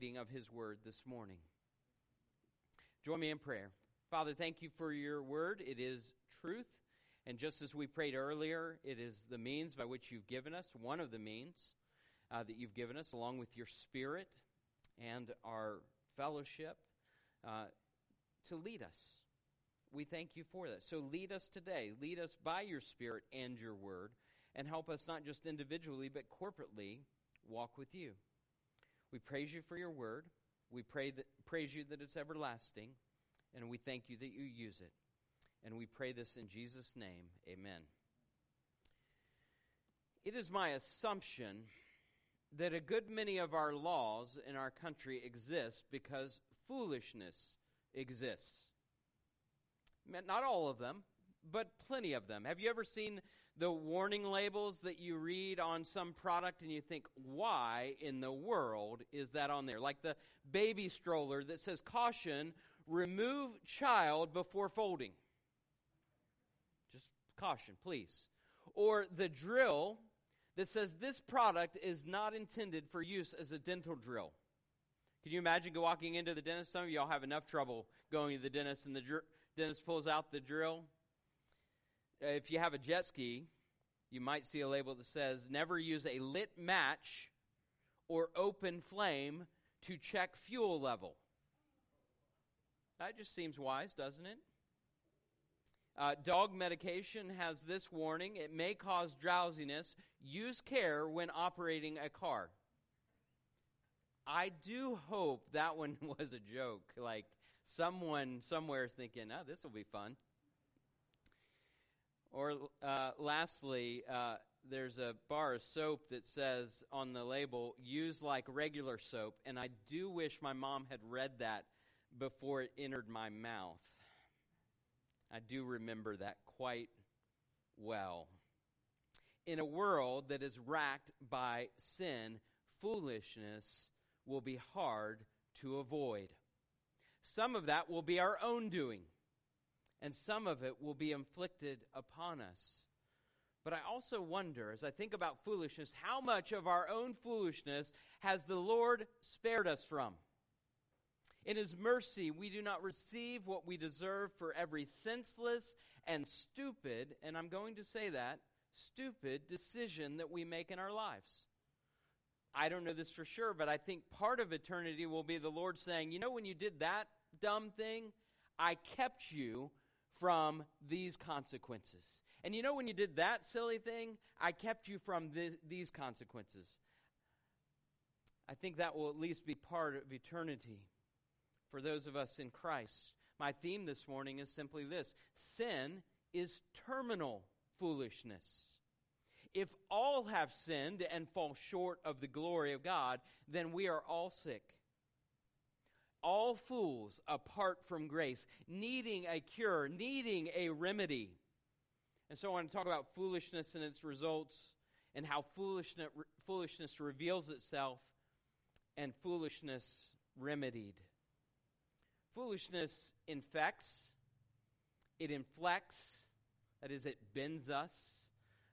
reading of his word this morning. Join me in prayer. Father, thank you for your word. It is truth. And just as we prayed earlier, it is the means by which you've given us, one of the means uh, that you've given us, along with your spirit and our fellowship, uh, to lead us. We thank you for that. So lead us today. Lead us by your spirit and your word, and help us not just individually, but corporately walk with you. We praise you for your word. We pray that, praise you that it's everlasting, and we thank you that you use it. And we pray this in Jesus' name. Amen. It is my assumption that a good many of our laws in our country exist because foolishness exists. Not all of them, but plenty of them. Have you ever seen the warning labels that you read on some product and you think, why in the world is that on there? Like the baby stroller that says, caution, remove child before folding. Just caution, please. Or the drill that says this product is not intended for use as a dental drill. Can you imagine walking into the dentist? Some of y'all have enough trouble going to the dentist, and the dr- dentist pulls out the drill if you have a jet ski, you might see a label that says, never use a lit match or open flame to check fuel level. That just seems wise, doesn't it? Uh, dog medication has this warning it may cause drowsiness. Use care when operating a car. I do hope that one was a joke. Like someone somewhere is thinking, oh, this will be fun. Or uh, lastly, uh, there's a bar of soap that says on the label, use like regular soap. And I do wish my mom had read that before it entered my mouth. I do remember that quite well. In a world that is racked by sin, foolishness will be hard to avoid. Some of that will be our own doing and some of it will be inflicted upon us. But I also wonder, as I think about foolishness, how much of our own foolishness has the Lord spared us from? In His mercy, we do not receive what we deserve for every senseless and stupid, and I'm going to say that, stupid decision that we make in our lives. I don't know this for sure, but I think part of eternity will be the Lord saying, You know, when you did that dumb thing, I kept you from these consequences. And you know, when you did that silly thing, I kept you from this, these consequences. I think that will at least be part of eternity for those of us in Christ. My theme this morning is simply this sin is terminal foolishness. If all have sinned and fall short of the glory of God, then we are all sick all fools apart from grace, needing a cure, needing a remedy. And so I want to talk about foolishness and its results and how foolishness, foolishness reveals itself and foolishness remedied. Foolishness infects, it inflects, that is, it bends us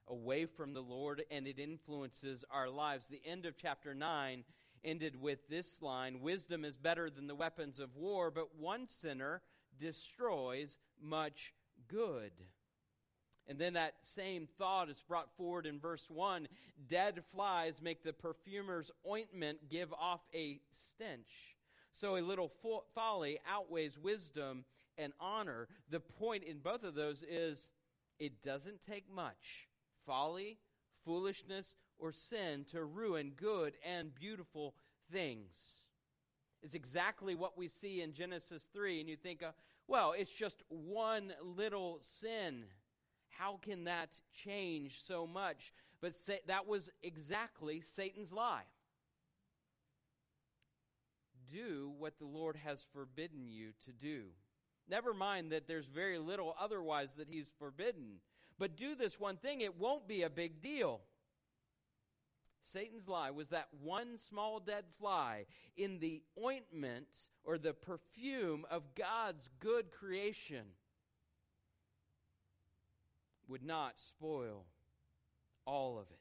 away from the Lord and it influences our lives. The end of chapter 9 ended with this line Wisdom is better than the weapons of war, but one sinner destroys much good. And then that same thought is brought forward in verse 1 Dead flies make the perfumer's ointment give off a stench. So a little fo- folly outweighs wisdom and honor. The point in both of those is it doesn't take much. Folly, foolishness, or sin to ruin good and beautiful things. Is exactly what we see in Genesis 3. And you think, uh, well, it's just one little sin. How can that change so much? But sa- that was exactly Satan's lie. Do what the Lord has forbidden you to do. Never mind that there's very little otherwise that He's forbidden. But do this one thing, it won't be a big deal. Satan's lie was that one small dead fly in the ointment or the perfume of God's good creation would not spoil all of it.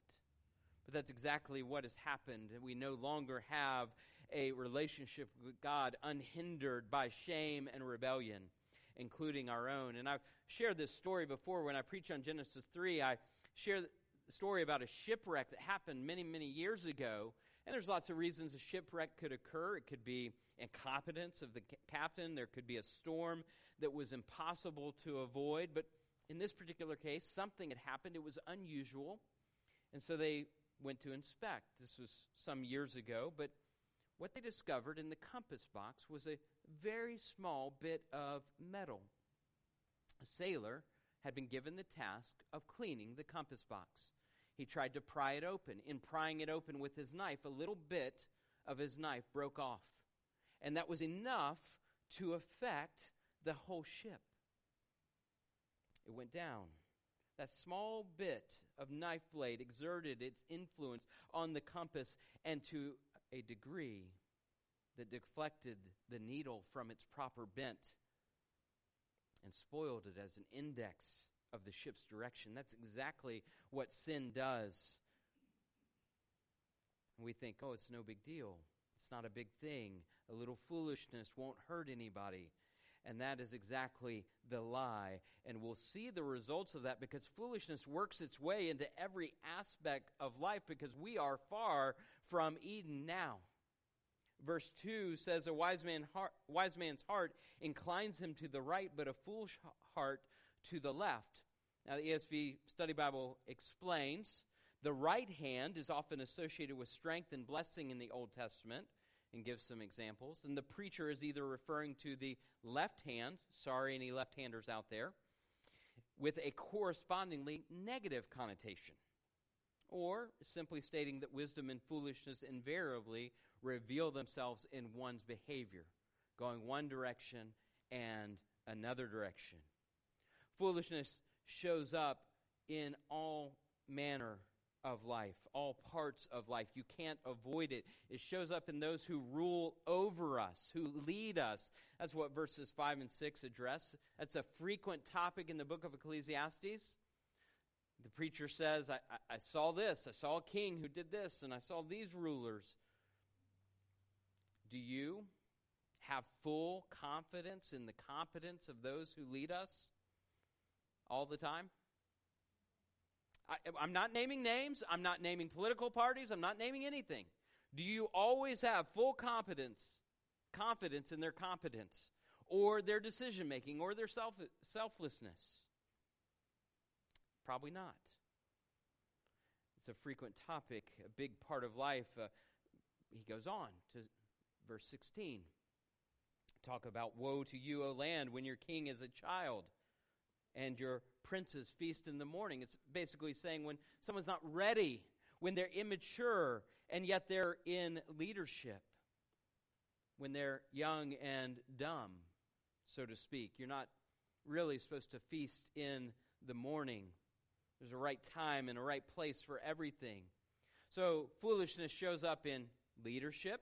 But that's exactly what has happened. We no longer have a relationship with God unhindered by shame and rebellion, including our own. And I've shared this story before when I preach on Genesis 3. I share story about a shipwreck that happened many, many years ago. And there's lots of reasons a shipwreck could occur. It could be incompetence of the captain, there could be a storm that was impossible to avoid. But in this particular case, something had happened. It was unusual. And so they went to inspect. This was some years ago, but what they discovered in the compass box was a very small bit of metal. A sailor had been given the task of cleaning the compass box. He tried to pry it open. In prying it open with his knife, a little bit of his knife broke off. And that was enough to affect the whole ship. It went down. That small bit of knife blade exerted its influence on the compass, and to a degree that deflected the needle from its proper bent and spoiled it as an index of the ship's direction. That's exactly what sin does. We think, oh, it's no big deal. It's not a big thing. A little foolishness won't hurt anybody. And that is exactly the lie. And we'll see the results of that because foolishness works its way into every aspect of life because we are far from Eden now. Verse 2 says, A wise, man heart, wise man's heart inclines him to the right, but a foolish heart to the left. Now, the ESV Study Bible explains the right hand is often associated with strength and blessing in the Old Testament and gives some examples. And the preacher is either referring to the left hand, sorry, any left handers out there, with a correspondingly negative connotation, or simply stating that wisdom and foolishness invariably reveal themselves in one's behavior, going one direction and another direction. Foolishness shows up in all manner of life, all parts of life. You can't avoid it. It shows up in those who rule over us, who lead us. That's what verses 5 and 6 address. That's a frequent topic in the book of Ecclesiastes. The preacher says, I, I, I saw this, I saw a king who did this, and I saw these rulers. Do you have full confidence in the competence of those who lead us all the time? I, I'm not naming names. I'm not naming political parties. I'm not naming anything. Do you always have full competence, confidence in their competence, or their decision making, or their self, selflessness? Probably not. It's a frequent topic, a big part of life. Uh, he goes on to verse 16. Talk about woe to you, O land, when your king is a child and your princes feast in the morning. It's basically saying when someone's not ready, when they're immature, and yet they're in leadership, when they're young and dumb, so to speak. You're not really supposed to feast in the morning. There's a right time and a right place for everything. So, foolishness shows up in leadership,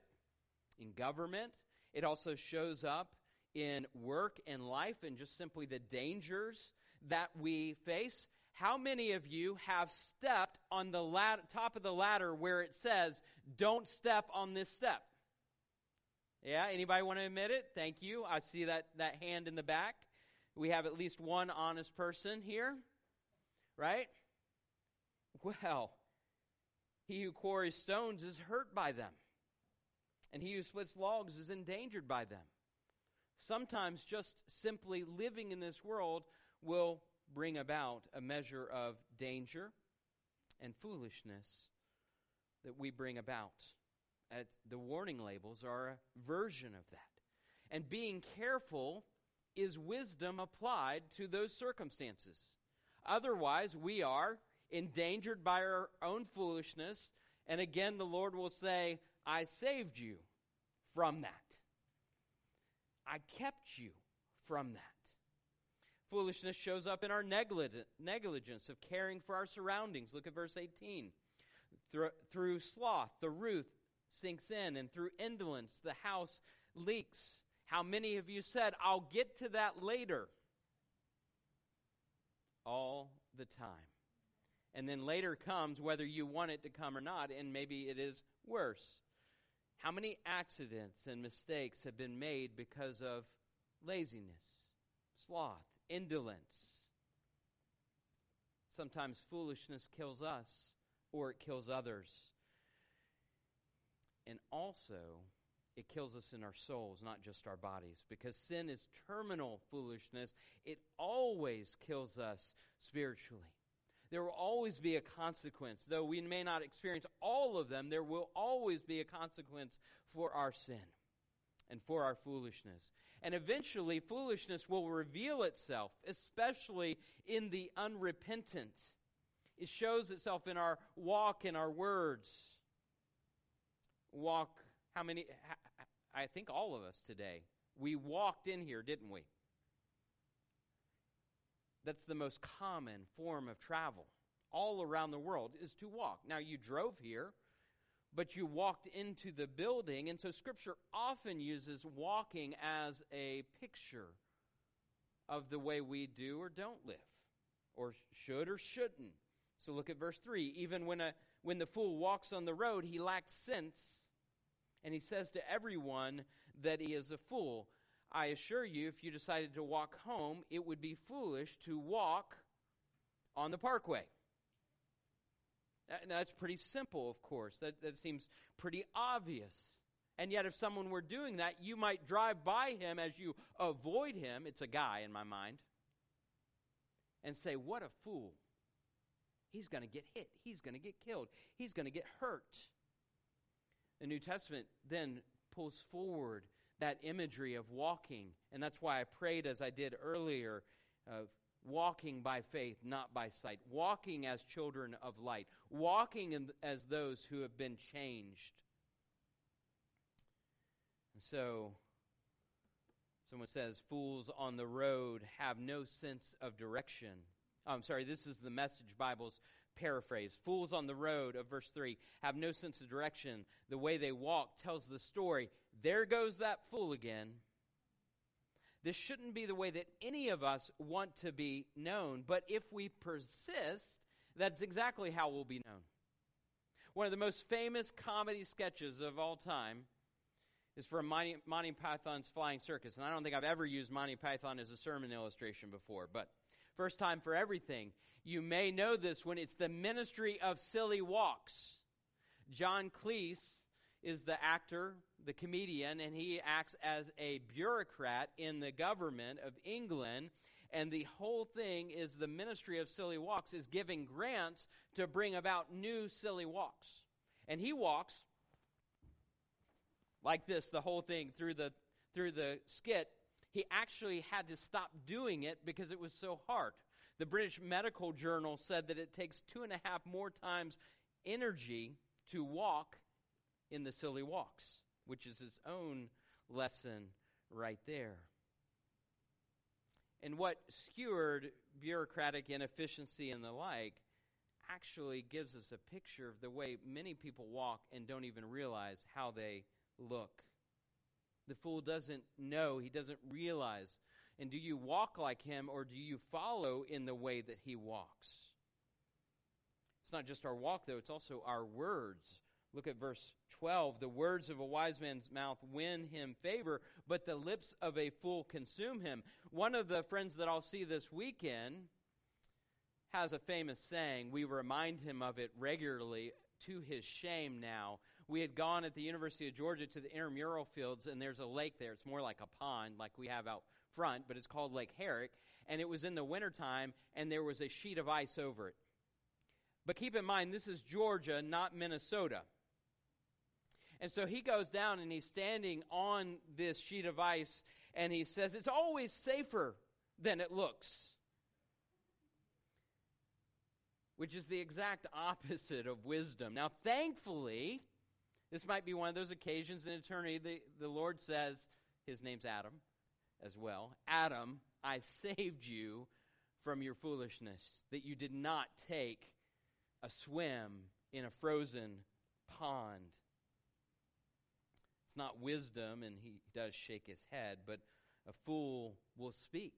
in government. It also shows up in work and life and just simply the dangers that we face. How many of you have stepped on the top of the ladder where it says, don't step on this step? Yeah, anybody want to admit it? Thank you. I see that, that hand in the back. We have at least one honest person here, right? Well, he who quarries stones is hurt by them, and he who splits logs is endangered by them. Sometimes just simply living in this world will bring about a measure of danger and foolishness that we bring about. At the warning labels are a version of that. And being careful is wisdom applied to those circumstances. Otherwise, we are endangered by our own foolishness. And again, the Lord will say, I saved you from that. I kept you from that. Foolishness shows up in our negligence of caring for our surroundings. Look at verse 18. Through, sloth, the roof sinks in, and through indolence, the house leaks. How many of you said, I'll get to that later? All the time. And then later comes whether you want it to come or not, and maybe it is worse. How many accidents and mistakes have been made because of laziness, sloth, indolence? Sometimes foolishness kills us or it kills others. And also, it kills us in our souls, not just our bodies. Because sin is terminal foolishness, it always kills us spiritually. There will always be a consequence. Though we may not experience all of them, there will always be a consequence for our sin and for our foolishness. And eventually, foolishness will reveal itself, especially in the unrepentant. It shows itself in our walk and our words. Walk, how many? I think all of us today. We walked in here, didn't we? That's the most common form of travel all around the world is to walk. Now, you drove here, but you walked into the building, and so Scripture often uses walking as a picture of the way we do or don't live, or should or shouldn't. So look at verse 3. Even when, a, when the fool walks on the road, he lacks sense, and he says to everyone that he is a fool. I assure you, if you decided to walk home, it would be foolish to walk on the parkway. That's pretty simple, of course. That, that seems pretty obvious. And yet, if someone were doing that, you might drive by him as you avoid him. It's a guy in my mind. And say, What a fool. He's going to get hit. He's going to get killed. He's going to get hurt. The New Testament then pulls forward that imagery of walking. And that's why I prayed as I did earlier of walking by faith, not by sight, walking as children of light, walking in, as those who have been changed. And so, someone says, Fools on the road have no sense of direction. I'm sorry, this is the Message Bible's paraphrase. Fools on the road of verse 3 have no sense of direction. The way they walk tells the story. There goes that fool again. This shouldn't be the way that any of us want to be known, but if we persist, that's exactly how we'll be known. One of the most famous comedy sketches of all time is from Monty, Monty Python's Flying Circus. And I don't think I've ever used Monty Python as a sermon illustration before, but first time for everything. You may know this when it's the ministry of silly walks. John Cleese is the actor the comedian, and he acts as a bureaucrat in the government of England. And the whole thing is the ministry of silly walks is giving grants to bring about new silly walks. And he walks like this the whole thing through the through the skit. He actually had to stop doing it because it was so hard. The British Medical Journal said that it takes two and a half more times energy to walk in the silly walks which is his own lesson right there. And what skewered bureaucratic inefficiency and the like actually gives us a picture of the way many people walk and don't even realize how they look. The fool doesn't know, he doesn't realize. And do you walk like him or do you follow in the way that he walks? It's not just our walk, though, it's also our words. Look at verse 12. The words of a wise man's mouth win him favor, but the lips of a fool consume him. One of the friends that I'll see this weekend has a famous saying. We remind him of it regularly to his shame now. We had gone at the University of Georgia to the intramural fields, and there's a lake there. It's more like a pond, like we have out front, but it's called Lake Herrick. And it was in the wintertime, and there was a sheet of ice over it. But keep in mind, this is Georgia, not Minnesota. And so he goes down and he's standing on this sheet of ice and he says, It's always safer than it looks. Which is the exact opposite of wisdom. Now, thankfully, this might be one of those occasions in eternity the, the Lord says, His name's Adam as well. Adam, I saved you from your foolishness, that you did not take a swim in a frozen pond it's not wisdom, and he does shake his head, but a fool will speak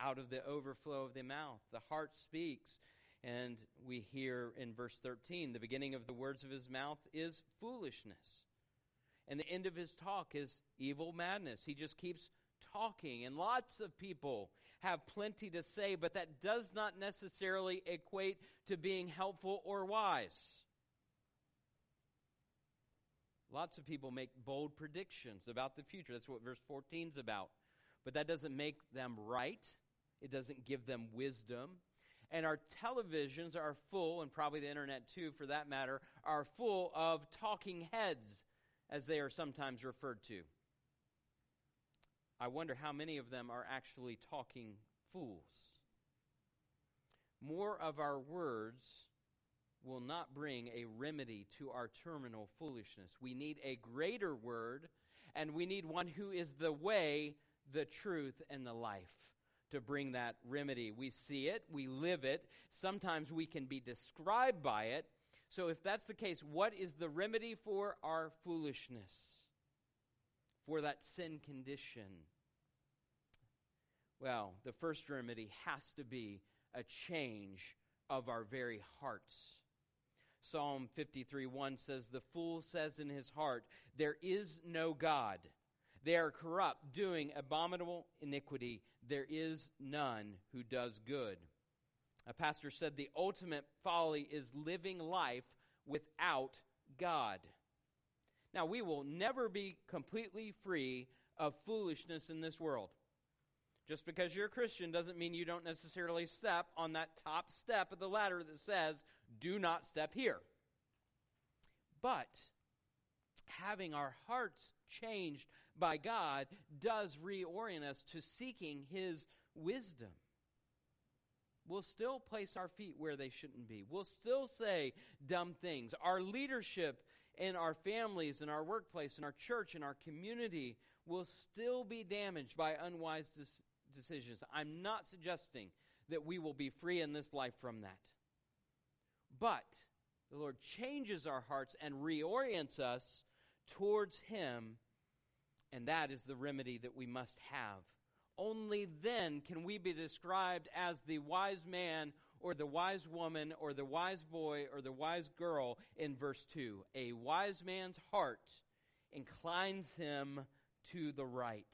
out of the overflow of the mouth. The heart speaks. And we hear in verse 13 the beginning of the words of his mouth is foolishness. And the end of his talk is evil madness. He just keeps talking. And lots of people have plenty to say, but that does not necessarily equate to being helpful or wise. Lots of people make bold predictions about the future. That's what verse 14 is about. But that doesn't make them right, it doesn't give them wisdom. And our televisions are full, and probably the internet too, for that matter, are full of talking heads, as they are sometimes referred to. I wonder how many of them are actually talking fools. More of our words will not bring a remedy to our terminal foolishness. We need a greater word, and we need one who is the way, the truth, and the life to bring that remedy. We see it, we live it. Sometimes we can be described by it. So, if that's the case, what is the remedy for our foolishness? For that sin condition? Well, the first remedy has to be a change of our very hearts. Psalm 53 1 says, The fool says in his heart, There is no God. They are corrupt, doing abominable iniquity. There is none who does good. A pastor said, The ultimate folly is living life without God. Now, we will never be completely free of foolishness in this world. Just because you're a Christian doesn't mean you don't necessarily step on that top step of the ladder that says, do not step here. But having our hearts changed by God does reorient us to seeking His wisdom. We'll still place our feet where they shouldn't be. We'll still say dumb things. Our leadership in our families, in our workplace, in our church, in our community will still be damaged by unwise des- decisions. I'm not suggesting that we will be free in this life from that. But the Lord changes our hearts and reorients us towards Him, and that is the remedy that we must have. Only then can we be described as the wise man or the wise woman or the wise boy or the wise girl in verse 2. A wise man's heart inclines him to the right.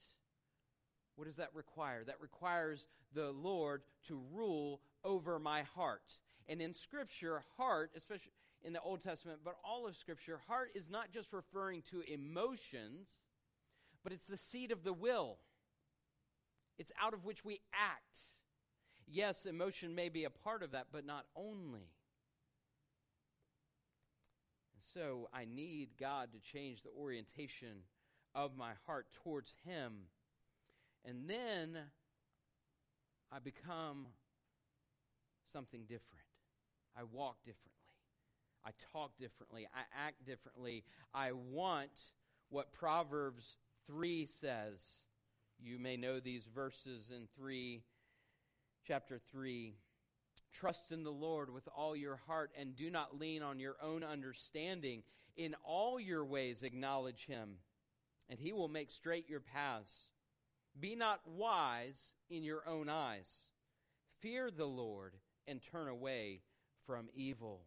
What does that require? That requires the Lord to rule over my heart. And in Scripture, heart, especially in the Old Testament, but all of Scripture, heart is not just referring to emotions, but it's the seat of the will. It's out of which we act. Yes, emotion may be a part of that, but not only. And so I need God to change the orientation of my heart towards Him. And then I become something different. I walk differently. I talk differently. I act differently. I want what Proverbs 3 says. You may know these verses in 3, chapter 3. Trust in the Lord with all your heart and do not lean on your own understanding. In all your ways acknowledge him, and he will make straight your paths. Be not wise in your own eyes. Fear the Lord and turn away from evil.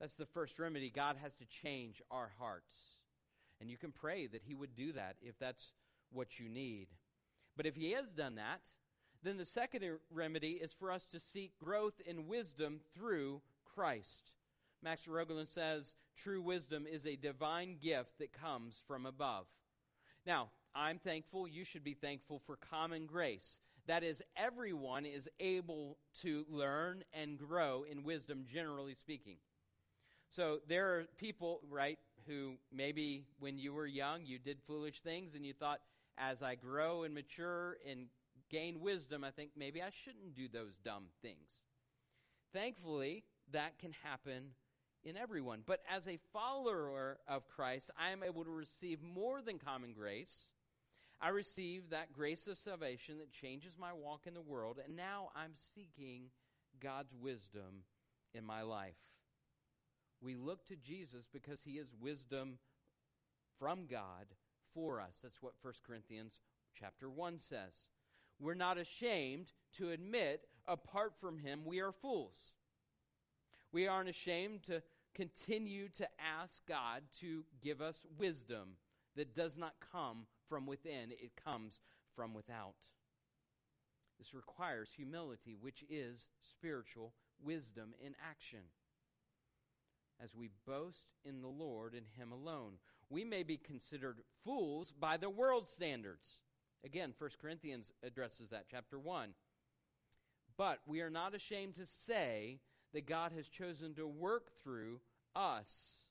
That's the first remedy. God has to change our hearts. And you can pray that He would do that if that's what you need. But if He has done that, then the second remedy is for us to seek growth in wisdom through Christ. Max Rogolin says, True wisdom is a divine gift that comes from above. Now, I'm thankful, you should be thankful for common grace. That is, everyone is able to learn and grow in wisdom, generally speaking. So there are people, right, who maybe when you were young, you did foolish things and you thought, as I grow and mature and gain wisdom, I think maybe I shouldn't do those dumb things. Thankfully, that can happen in everyone. But as a follower of Christ, I am able to receive more than common grace. I receive that grace of salvation that changes my walk in the world, and now I'm seeking God's wisdom in my life. We look to Jesus because he is wisdom from God for us. That's what 1 Corinthians chapter 1 says. We're not ashamed to admit apart from him we are fools. We aren't ashamed to continue to ask God to give us wisdom that does not come from within, it comes from without. This requires humility, which is spiritual wisdom in action. As we boast in the Lord and Him alone, we may be considered fools by the world's standards. Again, 1 Corinthians addresses that, chapter 1. But we are not ashamed to say that God has chosen to work through us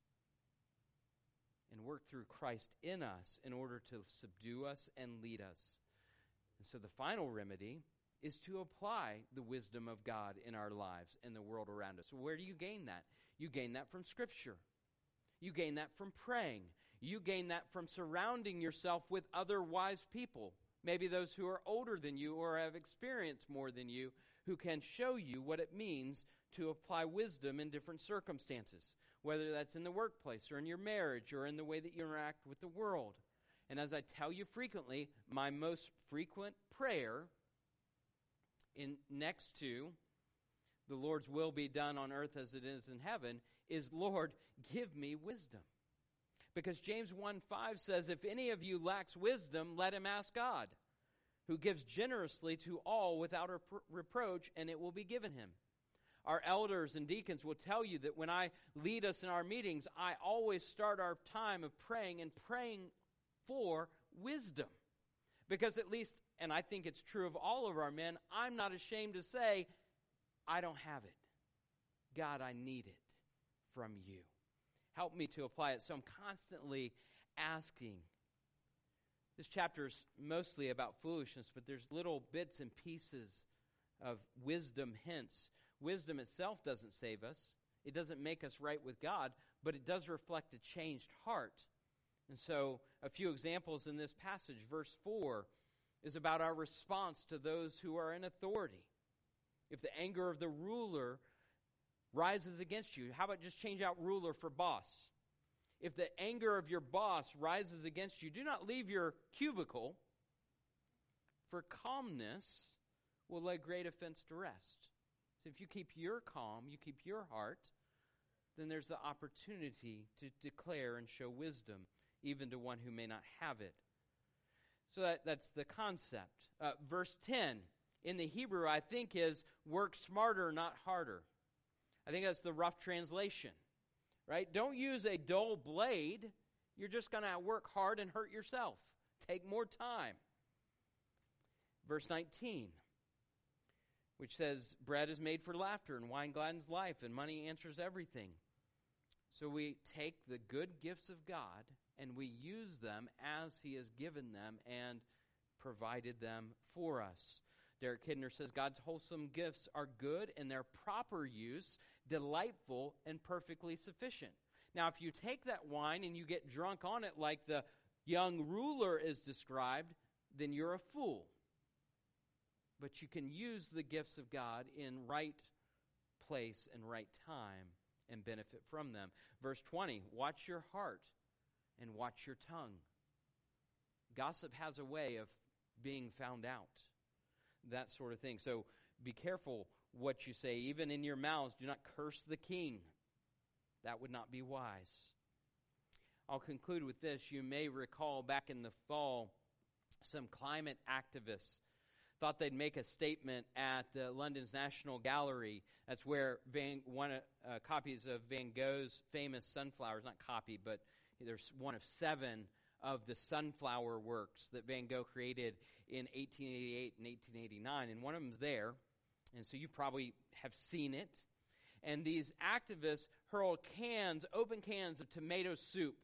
and work through Christ in us in order to subdue us and lead us. And so the final remedy is to apply the wisdom of God in our lives and the world around us. Where do you gain that? You gain that from Scripture. You gain that from praying. You gain that from surrounding yourself with other wise people, maybe those who are older than you or have experienced more than you, who can show you what it means to apply wisdom in different circumstances, whether that's in the workplace or in your marriage or in the way that you interact with the world. And as I tell you frequently, my most frequent prayer in next to the Lord's will be done on earth as it is in heaven is Lord, give me wisdom. Because James 1 5 says, If any of you lacks wisdom, let him ask God, who gives generously to all without reproach, and it will be given him. Our elders and deacons will tell you that when I lead us in our meetings, I always start our time of praying and praying for wisdom. Because at least, and I think it's true of all of our men, I'm not ashamed to say, I don't have it. God, I need it from you. Help me to apply it. So I'm constantly asking. This chapter is mostly about foolishness, but there's little bits and pieces of wisdom hints. Wisdom itself doesn't save us, it doesn't make us right with God, but it does reflect a changed heart. And so, a few examples in this passage. Verse 4 is about our response to those who are in authority. If the anger of the ruler rises against you, how about just change out ruler for boss? If the anger of your boss rises against you, do not leave your cubicle, for calmness will lay great offense to rest. So if you keep your calm, you keep your heart, then there's the opportunity to declare and show wisdom, even to one who may not have it. So that, that's the concept. Uh, verse 10 in the Hebrew, I think, is work smarter, not harder. I think that's the rough translation, right? Don't use a dull blade. You're just going to work hard and hurt yourself. Take more time. Verse 19, which says, Bread is made for laughter, and wine gladdens life, and money answers everything. So we take the good gifts of God and we use them as He has given them and provided them for us. Derek Kidner says God's wholesome gifts are good in their proper use, delightful, and perfectly sufficient. Now, if you take that wine and you get drunk on it like the young ruler is described, then you're a fool. But you can use the gifts of God in right place and right time and benefit from them. Verse 20 Watch your heart and watch your tongue. Gossip has a way of being found out, that sort of thing. So be careful what you say. Even in your mouths, do not curse the king. That would not be wise. I'll conclude with this. You may recall back in the fall, some climate activists thought they'd make a statement at the London's National Gallery. That's where Van, one uh, copies of Van Gogh's famous sunflowers, not copy, but there's one of seven of the sunflower works that Van Gogh created in 1888 and 1889, and one of them's there. And so you probably have seen it. And these activists hurl cans, open cans of tomato soup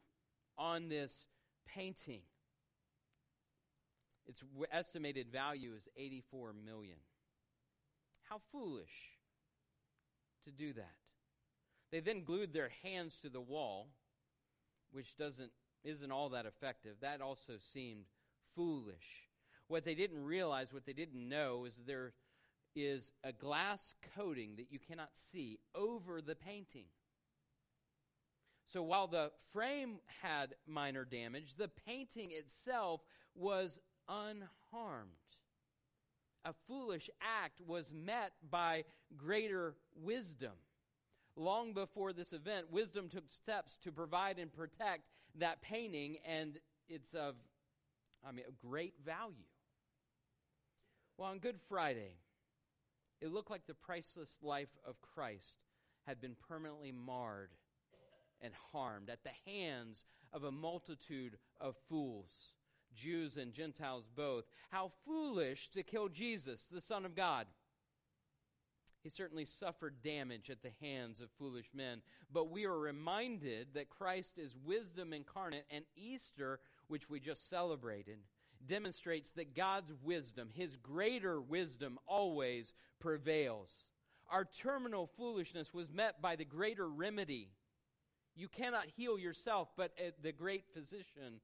on this painting. Its estimated value is 84 million. How foolish to do that. They then glued their hands to the wall which doesn't isn't all that effective. That also seemed foolish. What they didn't realize, what they didn't know, is there is a glass coating that you cannot see over the painting. So while the frame had minor damage, the painting itself was unharmed. A foolish act was met by greater wisdom. long before this event, wisdom took steps to provide and protect that painting, and it's of, I mean, great value. Well, on Good Friday, it looked like the priceless life of Christ had been permanently marred and harmed at the hands of a multitude of fools, Jews and Gentiles both. How foolish to kill Jesus, the Son of God. He certainly suffered damage at the hands of foolish men, but we are reminded that Christ is wisdom incarnate, and Easter, which we just celebrated, demonstrates that God's wisdom, his greater wisdom, always prevails. Our terminal foolishness was met by the greater remedy. You cannot heal yourself, but uh, the great physician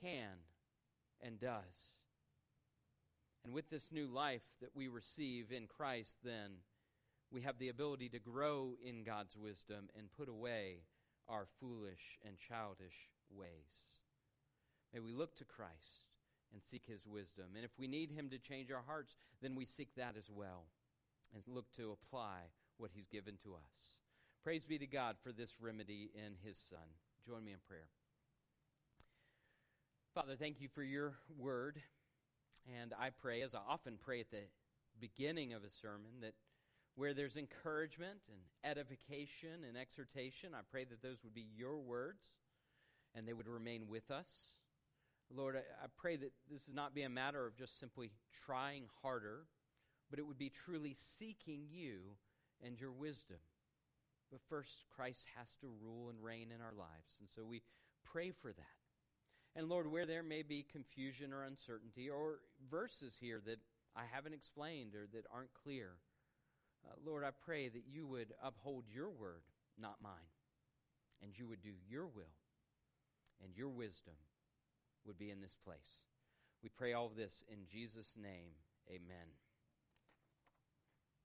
can and does. And with this new life that we receive in Christ, then, we have the ability to grow in God's wisdom and put away our foolish and childish ways. May we look to Christ and seek his wisdom. And if we need him to change our hearts, then we seek that as well and look to apply what he's given to us. Praise be to God for this remedy in his Son. Join me in prayer. Father, thank you for your word. And I pray, as I often pray at the beginning of a sermon, that where there's encouragement and edification and exhortation, I pray that those would be your words and they would remain with us. Lord, I, pray that this is not be a matter of just simply trying harder, but it would be truly seeking you and your wisdom. But first, Christ has to rule and reign in our lives. And so we pray for that. And Lord, where there may be confusion or uncertainty or verses here that I haven't explained or that aren't clear, uh, Lord, I pray that you would uphold your word, not mine, and you would do your will and your wisdom would be in this place. We pray all this in Jesus' name. Amen.